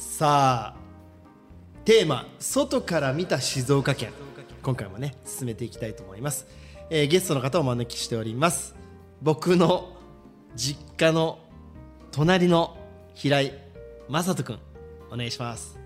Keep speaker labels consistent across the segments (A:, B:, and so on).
A: さあテーマ「外から見た静岡県」今回もね進めていきたいと思います、えーゲストの方をお招きしております。僕の実家の隣の平井正人君お願いします。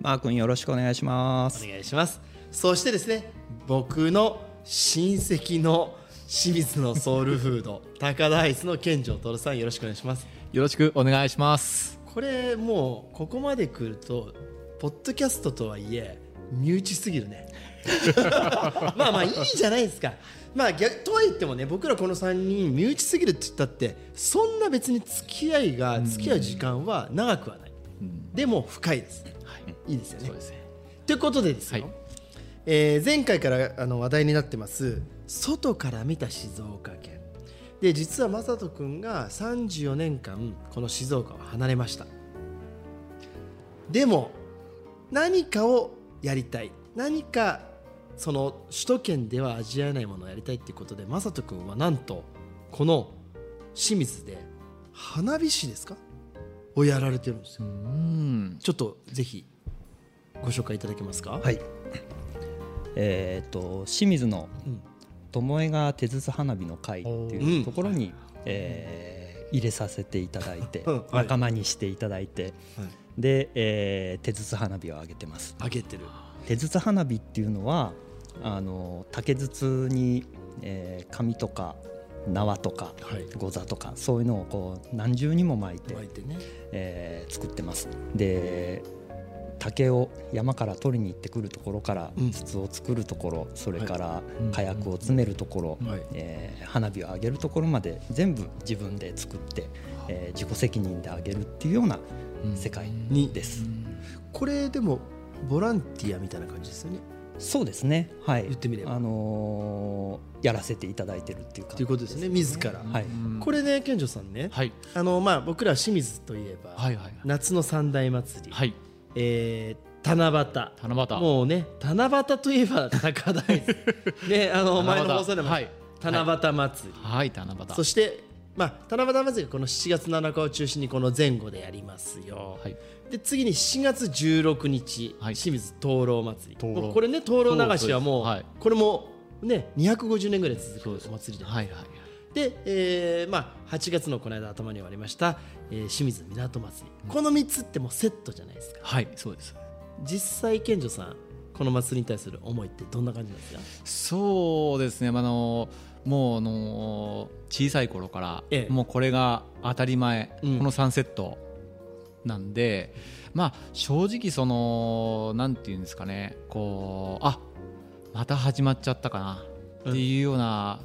B: マー君よろしくお願いします。
A: お願いします。そしてですね僕の親戚の清水のソウルフード高田アイスの健城徹さんよろしくお願いします。
C: よろしくお願いします。
A: これもうここまで来るとポッドキャストとはいえ身内すぎるね。まあまあいいじゃないですか。まあ逆とは言ってもね僕らこの3人身内すぎるって言ったってそんな別に付き合いが付き合う時間は長くはない、でも深いです、い、いですよね。ということでですよ、
C: はい。
A: えー前回からあの話題になってます外から見た静岡県で実は正人君が34年間この静岡を離れました。でも何かをやりたい。何かその首都圏では味わえないものをやりたいっていうことで正人君はなんとこの清水で花火師ですか？をやられてるんですよ。
C: うん。
A: ちょっとぜひご紹介いただけますか？
B: はい。えっ、と清水の
A: うん
B: 巴が手筒花火の会っていうところに、えー入れさせていただいて、仲間にしていただいて、
A: はい。
B: で、えー手筒花火を上げてます。
A: あげてる。
B: 手筒花火っていうのはあの竹筒に、えー紙とか縄とか
A: はい。
B: ござとかそういうのをこう何重にも巻いて
A: 巻いてね。
B: えー作ってます。で竹を山から取りに行ってくるところから
A: うん。
B: 筒を作るところ、それから
C: うん
B: 火薬を詰めるところ、
A: はい。
B: えー花火を上げるところまで全部自分で作って、えー自己責任で上げるっていうような世界
A: に
B: です。
A: これでもボランティアみたいな感じですよね。
B: そうですね。はい。
A: 言ってみれば。
B: あのーやらせていただいてるっていう感じ
A: ということですね。自ら、
B: はい。
A: これね健丈さんね、
C: はい。
A: あのまあ僕ら清水といえば、
C: はいはい。
A: 夏の三大祭り、
C: はい。
A: えー七夕。
C: 七夕。
A: もうね七夕といえば高田です。ねあの前の放送でも、
C: はい。
A: 七夕祭り、
C: はい、七夕。
A: そしてまあ七夕祭りはこの7月7日を中心にこの前後でやりますよ、
C: はい。
A: で次に7月16日、
C: はい。
A: 清水灯籠祭り。これね灯籠流しはもうこれもね250年ぐらい続くお祭りで、
C: はいはい。
A: で、えーまあ、8月のこの間頭に終わりました、えー清水港祭り。この3つってもうセットじゃないですか。
C: はい、そうです。
A: 実際健女さんこの祭りに対する思いってどんな感じなんですか？
C: そうですね。あのもうあの小さい頃から、
A: ええ。
C: もうこれが当たり前、
A: うん。
C: このサンセットなんで、まあ正直そのなんていうんですかね、こうあまた始まっちゃったかなっていうような、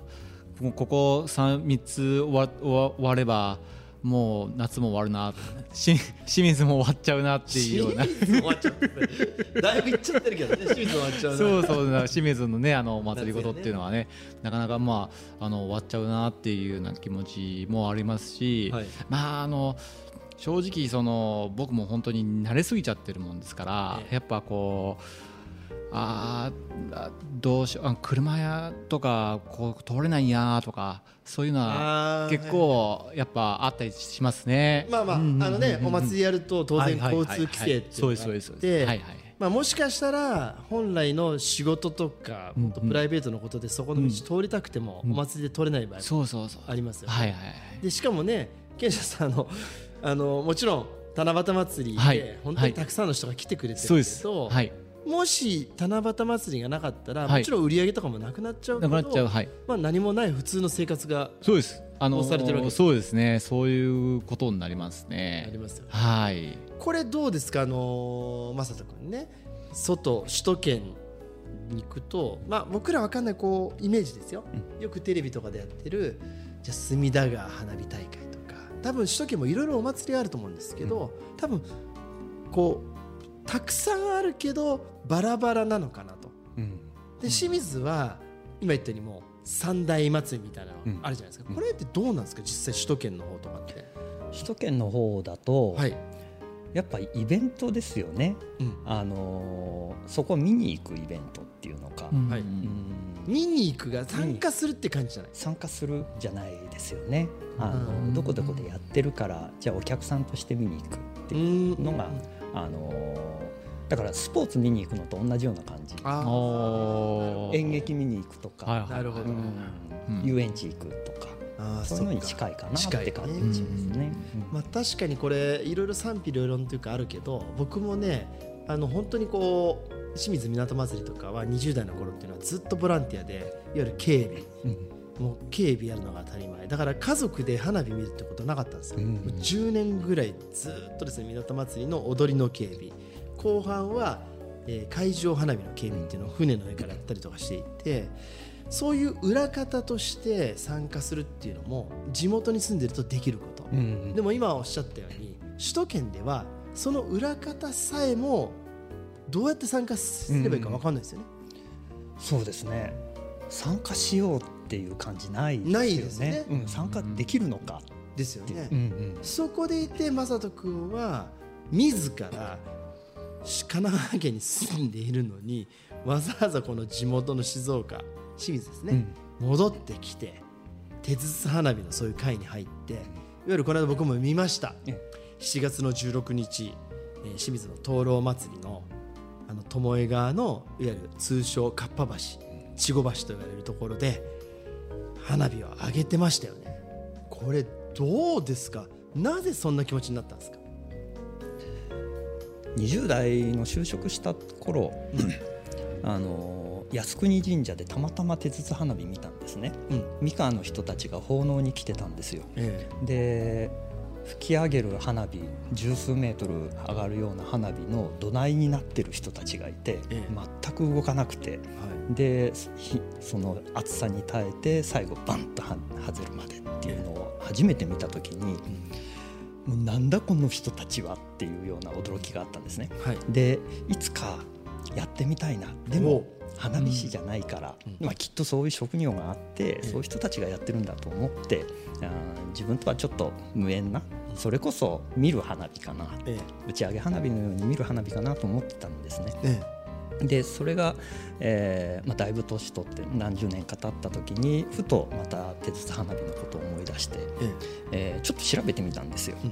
C: もうここ三三つ終わ終われば。もう夏も終わるなし清水も終わっちゃうなっていうような。
A: 清水終わっちゃってるだいぶいっちゃってるけどね清水終わっちゃうな
C: そうそうだ清水のねあのお祭りごとっていうのはね。なかなかまああの終わっちゃうなっていうような気持ちもありますし、
A: はい。
C: まああの正直その僕も本当に慣れすぎちゃってるもんですから、
A: ええ。
C: やっぱこうあどうしようあ車やとかこう通れないやとかそういうのは結構やっぱあったりしますね。
A: まあまああのねお祭りやると当然交通規制っていうのがあ
C: そうですそうですそう
A: っ。て。まあもしかしたら本来の仕事とかプライベートのことでそこの道通りたくてもお祭りで通れない場合も
C: そうそうそう。
A: ありますよね
C: はいはいはい。
A: でしかもね健太さんあのあのもちろん七夕祭り
C: はい
A: で本当にたくさんの人が来てくれてる
C: そうです。
A: けど、
C: はい。
A: もし七夕祭りがなかったら、
C: はい
A: もちろん売り上げとかもなくなっちゃうけど
C: なくなっちゃうはい。
A: まあ、何もない普通の生活が
C: そうです。あの
A: 押されてるわけです
C: そうですね。そういうことになります
A: あ
C: ね
A: り。ますよね。
C: はい。
A: これどうですか？あのー、正人君ね外首都圏に行くと、まあ、僕らわかんないこうイメージですよ、よくテレビとかでやってるじゃあ隅田川花火大会とか多分首都圏もいろいろお祭りがあると思うんですけど、多分こうたくさんあるけどバラバラなのかなと。
B: うん。
A: で清水は今言ったようにもう三大祭りみたいなのあるじゃないですか、
B: うん。
A: これってどうなんですか？実際首都圏の方とかって。
B: 首都圏の方だと、
A: はい、
B: やっぱりイベントですよね、
A: うん、
B: あのーそこ見に行くイベントっていうのか、
C: うん。
A: はい。
B: うん。
A: 見に行くが参加するって感じじゃない？
B: 参加するじゃないですよね。あの、
A: うん
B: どこどこでやってるからじゃあお客さんとして見に行くっていうのが、あのーだからスポーツ見に行くのと同じような感じ。演劇見に行くとか、
C: はいはい
A: なるほど
B: うん。
C: うん。
B: 遊園地行くとか、
A: あー
B: そういうのに近いかな
A: 近い
B: って感じですね。
A: まあ、確かにこれいろいろ賛否両論というかあるけど僕もねあの本当にこう清水港祭りとかは20代の頃っていうのはずっとボランティアでいわゆる警備。
B: うん
A: もう警備やるのが当たり前。だから家族で花火見るってことなかったんですよ、
B: うん
A: もう10年ぐらいずっとですね港祭りの踊りの警備。後半は、えー海上花火の警備っていうのを船の上からやったりとかしていてそういう裏方として参加するっていうのも地元に住んでるとできること、
B: うん
A: でも今おっしゃったように首都圏ではその裏方さえもどうやって参加すればいいか分かんないですよね。
B: そうですね。参加しようっていう感じないですよね。
A: ないですね。
B: うん、参加できるのか。
A: ですよね。
B: うんうん。
A: そこでいて正人君は自ら神奈川県に住んでいるのにわざわざこの地元の静岡清水ですね、戻ってきて手筒花火のそういう会に入っていわゆるこの間僕も見ました。
B: え
A: 7月の16日、えー清水の灯籠祭りのあの巴川のいわゆる通称かっぱ橋稚児橋と言われるところで花火を上げてましたよね。これどうですか？なぜそんな気持ちになったんですか
B: ？20代の就職した頃、あの靖国神社でたまたま手筒花火見たんですね。
A: うん。
B: 三河の人たちが奉納に来てたんですよ。
A: え。
B: で吹き上げる花火十数メートル上がるような花火の土台になってる人たちがいて、
A: ええ。
B: 全く動かなくて。
A: は
B: でひその暑さに耐えて最後バンとは外るまでっていうのを初めて見た時に、もうなんだこの人たちはっていうような驚きがあったんですね。
A: いはい。
B: でいつかやってみたいな。で
A: お
B: も花火師じゃないから、
A: うん。
B: まあ、きっとそういう職業があって、
A: え
B: そういう人たちがやってるんだと思ってあー自分とはちょっと無縁なそれこそ見る花火かな。
A: え
B: 打ち上げ花火のように見る花火かなと思ってたんですね。
A: ええ。
B: でそれが、えーまあ、だいぶ年取って何十年か経った時にふとまた手筒花火のことを思い出して、
A: え。
B: えーちょっと調べてみたんですよ。
A: うん。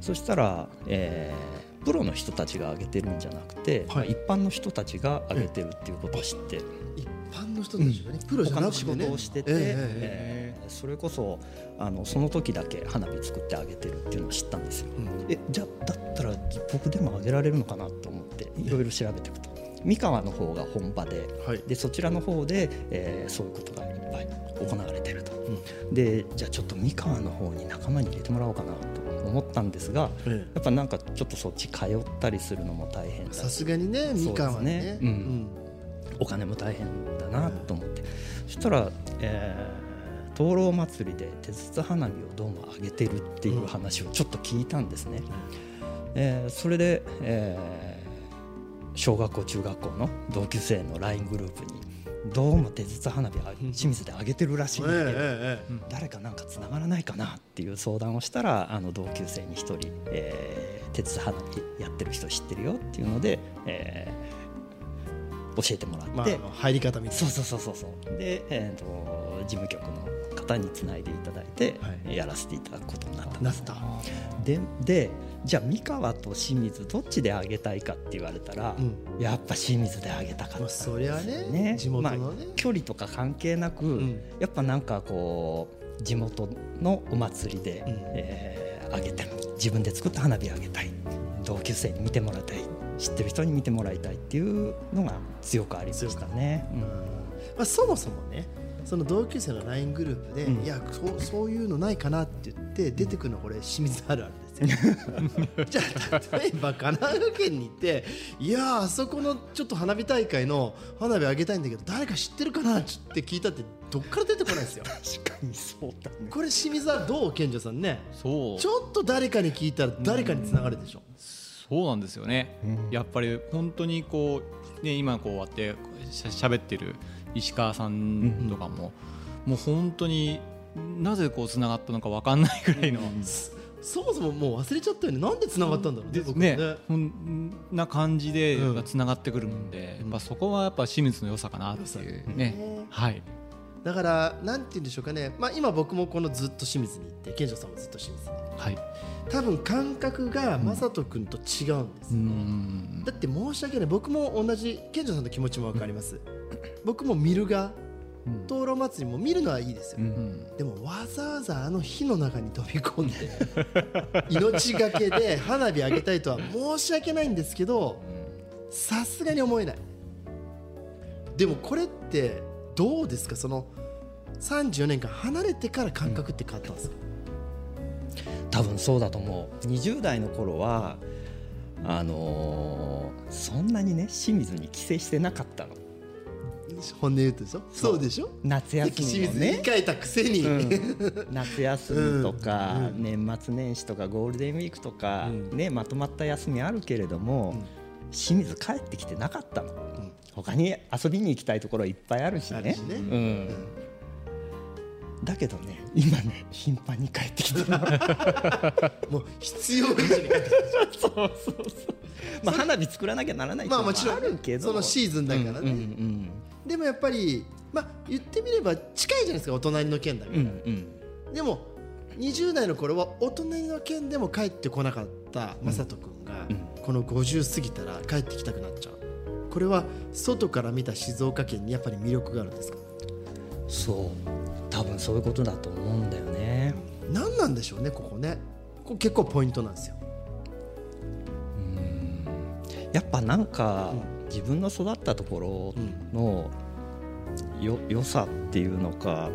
B: そしたら、えープロの人たちが上げてるんじゃなくて、
A: はい。
B: まあ一般の人たちが上げてるっていうことを知って、
A: え一般の人たちがね、プロじゃなくてね。
B: 事をしてて、
A: ええ
B: えーそれこそあのその時だけ花火作ってあげてるっていうのを知ったんですよ。
A: うん。
B: えじゃあだったら僕でもあげられるのかなと思ってい。ろいろ調べていくと。三河の方が本場で
A: はい。
B: でそちらの方で、えーそういうことがいっぱい行われてると、
A: うん。
B: でじゃあちょっと三河の方に仲間に入れてもらおうかなと思ったんですが
A: え
B: やっぱなんかちょっとそっち通ったりするのも大変
A: さすがにねみかんはね。
B: そうですねうん。お金も大変だなと思って、そしたら、えー灯籠祭りで手筒花火をどうも上げてるっていう話をちょっと聞いたんですね。えーそれで、えー小学校中学校の同級生の LINE グループにどうも手筒花火あ清水で上げてるらしいんだけど、誰かなんかつながらないかなっていう相談をしたらあの同級生に一人、えー、鉄花火やってる人知ってるよっていうので、えー教えてもらって、
A: まあ入り方みたい
B: そうそうそうそうそう。で、えー、と事務局の方につないでいただいて、
A: はい。
B: やらせていただくことになったんです。
A: なった。
B: ででじゃあ三河と清水どっちであげたいかって言われたら、
A: うん。
B: やっぱ清水であげたかったん
A: まあ
B: ですよ
A: そりゃね地元のね。
B: まあ、距離とか関係なく、
A: ん。
B: やっぱなんかこう地元のお祭りで、
A: うん。
B: えーあげて自分で作った花火あげたい。同級生に見てもらいたい。知ってる人に見てもらいたいっていうのが強くありましたね。うん。
A: まあ、そもそもねその同級生の LINE グループで、
B: うん。
A: いやそうそういうのないかなって言って出てくるのこれ清水あるあるですよ。じゃあ例えば神奈川県に行っていやあそこのちょっと花火大会の花火あげたいんだけど誰か知ってるかなって聞いたってどっから出てこないですよ。
B: 確かにそうだね。
A: これ清水はどう健二さんね？
C: そう。
A: ちょっと誰かに聞いたら誰かにつながるでしょ、
C: そうなんですよね、
B: うん。
C: やっぱり本当にこう、ね、今こうやってしゃ喋ってる石川さんとかも、もう本当になぜこうつながったのか分かんないぐらいの、
A: そもそももう忘れちゃったよね。なんで繋がったんだろうね僕
C: ですね。
A: ね
C: ほんな感じで
A: うん。
C: つながってくるんで、やっぱそこはやっぱ清水の良さかなっていう。ね、
A: ね
C: はい。
A: だからなんて言うんでしょうかね。まあ今僕もこのずっと清水に行って健二さんもずっと清水に。
C: はい。
A: 多分感覚が正人君と違うんです
C: う
A: よね、
C: ん。
A: だって申し訳ない。僕も同じ健二さんの気持ちも分かります、僕も見るが
C: うん。
A: 灯籠祭りも見るのはいいですよ、
C: うん。
A: でもわざわざあの火の中に飛び込んで 命がけで花火上げたいとは申し訳ないんですけどさすがに思えない。でもこれってどうですか？その34年間離れてから感覚って変わったんですか、
B: 多分そうだと思う。20代の頃はあのーそんなにね清水に帰省してなかったの
A: 本音言うとでしょ？そう。でしょ？
B: 夏休
A: 清
B: みのね。
A: 水に帰ったくせに、
B: うん。夏休みとか、
A: うん。うん。
B: 年末年始とかゴールデンウィークとか、
A: うん。
B: ね、まとまった休みあるけれども、
A: うん。
B: 清水帰ってきてなかったの。
A: ん。
B: 他に遊びに行きたいところいっぱいあるしね。だけどね今ね頻繁に帰ってきてる
A: もう必要以上に帰ってき
B: そうそうそう。まあ花火作らなきゃならない
A: たまあもちろん
B: あるけど
A: そのシーズンだからね、
B: うんうん
A: でもやっぱりまあ言ってみれば近いじゃないですかお隣の県だから、
B: うんうん。
A: でも20代の頃はお隣の県でも帰ってこなかった雅人君が、
B: うん。
A: この50過ぎたら帰ってきたくなっちゃう。これは外から見た静岡県にやっぱり魅力があるんですか？
B: そう。多分そういうことだと思うんだよね。
A: 何なんでしょうねここね。ここ結構ポイントなんですよ。
B: やっぱなんか、
A: うん
B: 自分の育ったところのよ良さっていうのか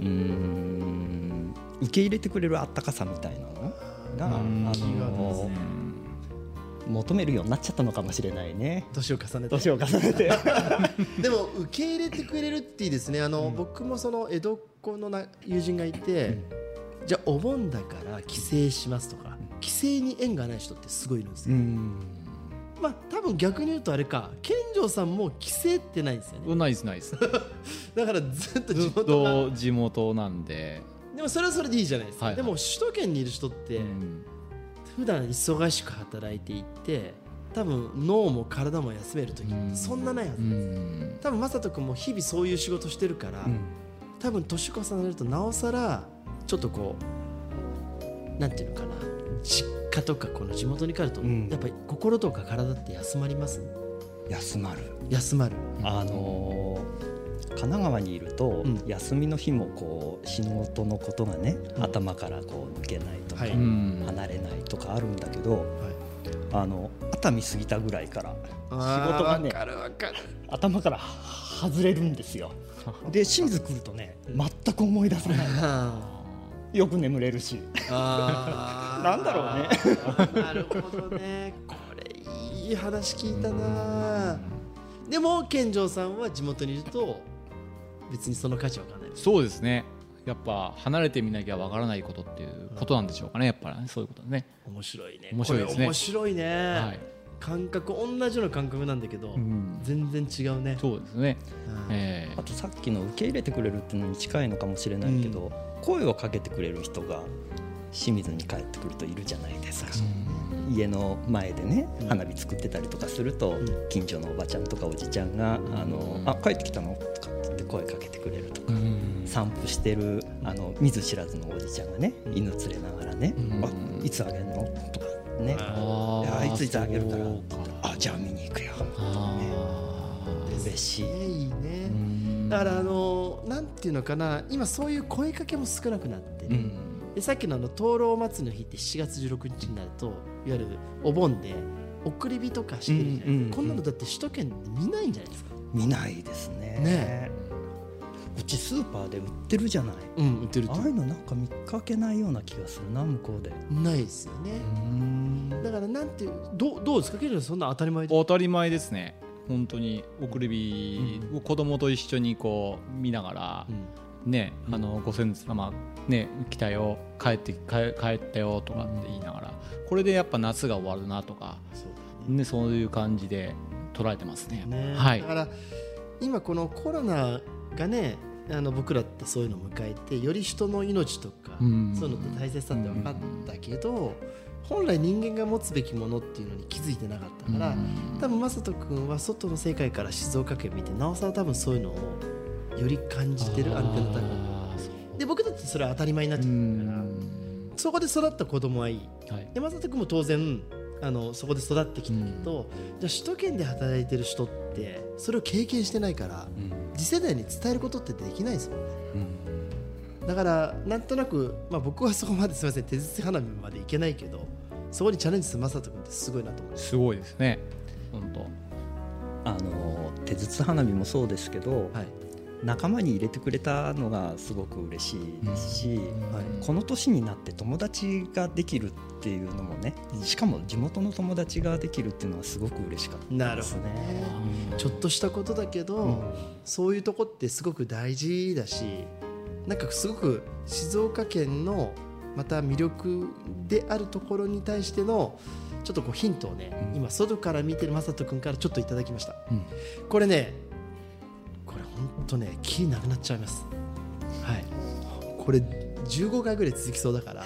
B: うーん受け入れてくれるあったかさみたいなのが、
C: うん。
B: あの求めるようになっちゃったのかもしれないね。
A: 年を重ねて。
B: 年を重ねて。
A: でも受け入れてくれるっていいですねあの、僕もその江戸っ子のな友人がいて、じゃあお盆だから帰省しますとか帰省に縁がない人ってすごいいるんですよ、
B: うん
A: まあ多分逆に言うとあれか健丈さんも帰省ってないんですよね。
C: ないですないです。
A: だからずっと地
C: ずっ
A: 元が
C: と地元なんで、
A: でもそれはそれでいいじゃないですか、
C: はいはい。
A: でも首都圏にいる人って
C: うん。
A: 普段忙しく働いていって多分脳も体も休める時ってそんなないはず
C: う
A: です、
C: ん。
A: 多分雅人君も日々そういう仕事してるから、多分年重ねるとなおさらちょっとこうなんていうのかな。実家とかこの地元に帰ると、
B: うん。
A: やっぱり心とか体って休まります？
B: 休まる。
A: 休まる。
B: あのー神奈川にいると、
A: うん。
B: 休みの日もこう仕事のことがね、
A: うん。
B: 頭からこう抜けないとか、
A: はい。
C: うん。
B: 離れないとかあるんだけど
A: はい。
B: あの熱海過ぎたぐらいから仕事がね
A: わかるわかる。
B: 頭から外れるんですよ。で清水来るとね全く思い出さない よく眠れるし。なんだろうね。
A: なるほどね。これいい話聞いたな。でも健丈さんは地元にいると別にその価値は分かんないです。
C: そうですね。やっぱ離れてみなきゃわからないことっていうことなんでしょうかね。やっぱりねそういうことね、
A: 面白いね。
C: 面白いですね。
A: 面白いね、
C: はい。
A: 感覚同じような感覚なんだけど、
C: うん。
A: 全然違うね。
C: そうですね、
A: うん。
C: え
B: あとさっきの受け入れてくれるっていうのに近いのかもしれないけど、声をかけてくれる人が清水に帰ってくるといるじゃないですか。家の前でね
A: うん。
B: 花火作ってたりとかすると、
A: ん。
B: 近所のおばちゃんとかおじちゃんが「あのあ帰ってきたの?」とかって言って声かけてくれるとか、
C: うん。
B: 散歩してるあの見ず知らずのおじちゃんがね犬連れながらね「
C: うん
B: あいつあげるの?」とかね「
C: あ
B: いついつあげるから
C: そう」
B: あじゃあ見に行くよ」
C: あ
B: 嬉しい。
A: だからあのなんていうのかな今そういう声かけも少なくなってる、
C: うん。
A: でさっきのあの灯籠祭りの日って7月16日になるといわゆるお盆で送り火とかしてるじゃないですか、
B: うんうんうん
A: こんなのだって首都圏で見ないんじゃないですか。
B: 見ないですね。
A: ね。
B: うちスーパーで売ってるじゃない。
A: うん売ってる
B: ああいうのなんか見かけないような気がするな向こうで。
A: ないですよね、だからなんていうどうどうですか？ケイジさんそんな当たり前で。
C: 当たり前ですね本当に送り火を子供と一緒にこう見ながら、ねあのご先祖様ね来たよ帰って帰帰ったよとかって言いながらこれでやっぱ夏が終わるなとか
A: そう
C: ねそういう感じで捉えてますね。
A: ね。
C: はい。
A: だから今このコロナがねあの僕らってそういうのを迎えてより人の命とか
C: うん。
A: そういうのって大切さって分かったけど本来人間が持つべきものっていうのに気づいてなかったから
C: うん。
A: 多分雅人君は外の世界から静岡県見てなおさら多分そういうのをより感じてるアンテナ高くで僕だってそれは当たり前になっちゃ
C: う
A: ってるから
C: ん。
A: そこで育った子供はいい。
C: はい。
A: で雅人君も当然あのそこで育ってきたけど、じゃあ首都圏で働いてる人ってそれを経験してないから次世代に伝えることってできないですもんね。だからなんとなく、まあ、僕はそこまですみません手筒花火までいけないけどそこにチャレンジする雅人君ってすごいなと思います
C: すごいですね。本当。
B: あの手筒花火もそうですけど、
A: はい
B: 仲間に入れてくれたのがすごく嬉しいですし、
A: はい。
B: この年になって友達ができるっていうのもね、しかも地元の友達ができるっていうのはすごく嬉しかった
A: なるほ
B: ですね
A: ど。ちょっとしたことだけど、そういうとこってすごく大事だしなんかすごく静岡県のまた魅力であるところに対してのちょっとこうヒントをね、
B: うん。
A: 今外から見てる雅人君からちょっといただきました。
C: うん。
A: これねこれ本当ねキーなくなっちゃいます。はい。これ15回ぐらい続きそうだから。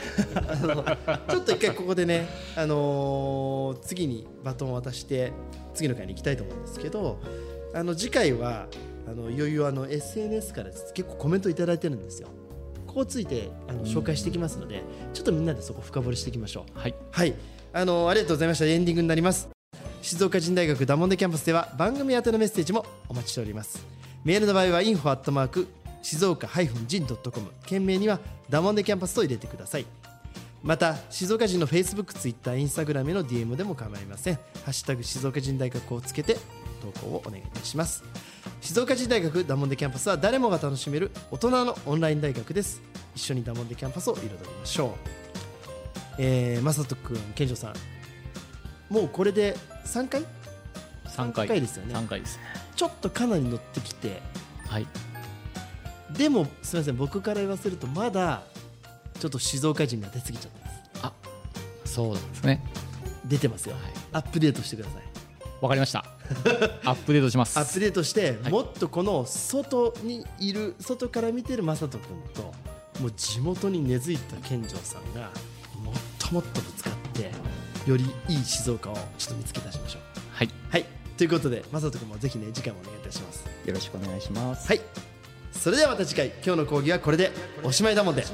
A: ちょっと一回ここでね、あのー次にバトンを渡して次の回に行きたいと思うんですけどあの次回はあのいよいよあの SNS から結構コメントいただいてるんですよ。ここついてあの紹介していきますのでちょっとみんなでそこ深掘りしていきましょう。
C: はい。
A: はい、あのありがとうございました。エンディングになります。静岡人大学ダモンデキャンパスでは番組宛てのメッセージもお待ちしております。メールの場合は info アットマーク静岡ハイフン人ドットコム件名にはダモンデキャンパスと入れてください。また静岡人の Facebook、Twitter、Instagram への DM でも構いません。ハッシュタグ静岡人大学をつけて投稿をお願いいたします。静岡人大学ダモンデキャンパスは誰もが楽しめる大人のオンライン大学です。一緒にダモンデキャンパスを彩りましょう。えー、まさとくん、健常さん、もうこれで3回
C: ？3回
A: 三回ですよね
C: 3回ですね
A: ちょっとかなり乗ってきて、
C: はい。
A: でもすみません、僕から言わせると、まだちょっと静岡人が出過ぎちゃってます。
C: そうなんですね。
A: 出てますよ、
C: はい。
A: アップデートしてください。
C: わかりました。アップデートします。
A: アップデートして、
C: はい。
A: もっとこの外にいる、外から見てる正人君と、もう地元に根付いた健常さんが、もっともっとぶつかって、よりいい静岡をちょっと見つけ出しましょう。
C: はい。
A: はい、ということで、正人君もぜひね、次回もお願いいたします。
B: よろしくお願いします。
A: はい、それではまた次回、今日の講義はこれでおしまいだもんで。